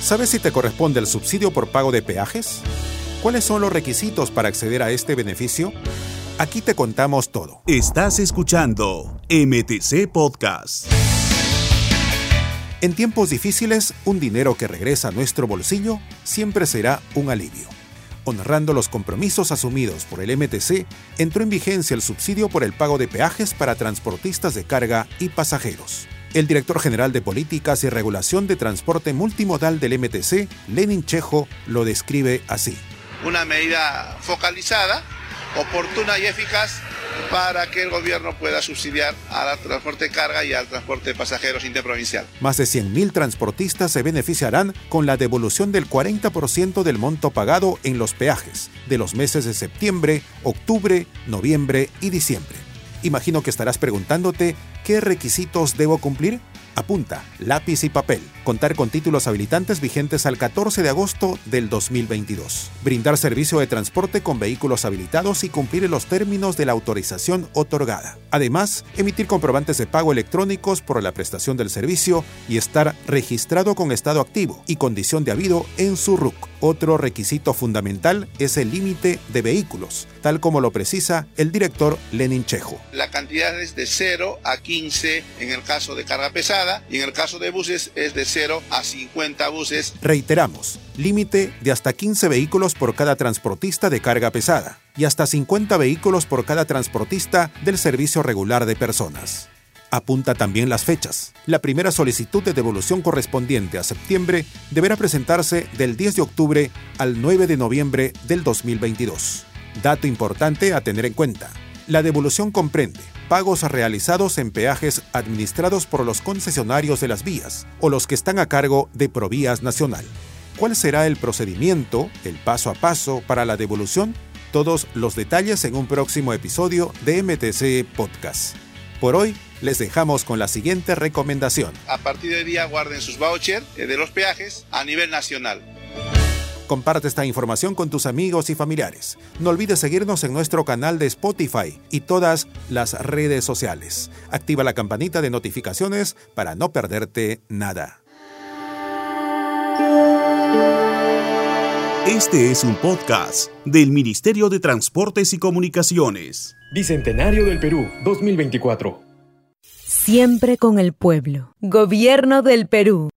¿Sabes si te corresponde el subsidio por pago de peajes? ¿Cuáles son los requisitos para acceder a este beneficio? Aquí te contamos todo. Estás escuchando MTC Podcast. En tiempos difíciles, un dinero que regresa a nuestro bolsillo siempre será un alivio. Honrando los compromisos asumidos por el MTC, entró en vigencia el subsidio por el pago de peajes para transportistas de carga y pasajeros. El director general de Políticas y Regulación de Transporte Multimodal del MTC, Lenin Chejo, lo describe así. Una medida focalizada, oportuna y eficaz para que el gobierno pueda subsidiar al transporte de carga y al transporte de pasajeros interprovincial. Más de 100.000 transportistas se beneficiarán con la devolución del 40% del monto pagado en los peajes de los meses de septiembre, octubre, noviembre y diciembre. Imagino que estarás preguntándote qué requisitos debo cumplir. Apunta, lápiz y papel. Contar con títulos habilitantes vigentes al 14 de agosto del 2022. Brindar servicio de transporte con vehículos habilitados y cumplir los términos de la autorización otorgada. Además, emitir comprobantes de pago electrónicos por la prestación del servicio y estar registrado con estado activo y condición de habido en su RUC. Otro requisito fundamental es el límite de vehículos, tal como lo precisa el director Lenin Chejo. La cantidad es de 0 a 15 en el caso de carga pesada y en el caso de buses es de 0 a 50 buses. Reiteramos, límite de hasta 15 vehículos por cada transportista de carga pesada y hasta 50 vehículos por cada transportista del servicio regular de personas. Apunta también las fechas. La primera solicitud de devolución correspondiente a septiembre deberá presentarse del 10 de octubre al 9 de noviembre del 2022. Dato importante a tener en cuenta. La devolución comprende pagos realizados en peajes administrados por los concesionarios de las vías o los que están a cargo de Provías Nacional. ¿Cuál será el procedimiento, el paso a paso para la devolución? Todos los detalles en un próximo episodio de MTC Podcast. Por hoy, les dejamos con la siguiente recomendación. A partir de hoy día guarden sus vouchers eh, de los peajes a nivel nacional. Comparte esta información con tus amigos y familiares. No olvides seguirnos en nuestro canal de Spotify y todas las redes sociales. Activa la campanita de notificaciones para no perderte nada. Este es un podcast del Ministerio de Transportes y Comunicaciones. Bicentenario del Perú 2024. Siempre con el pueblo. Gobierno del Perú.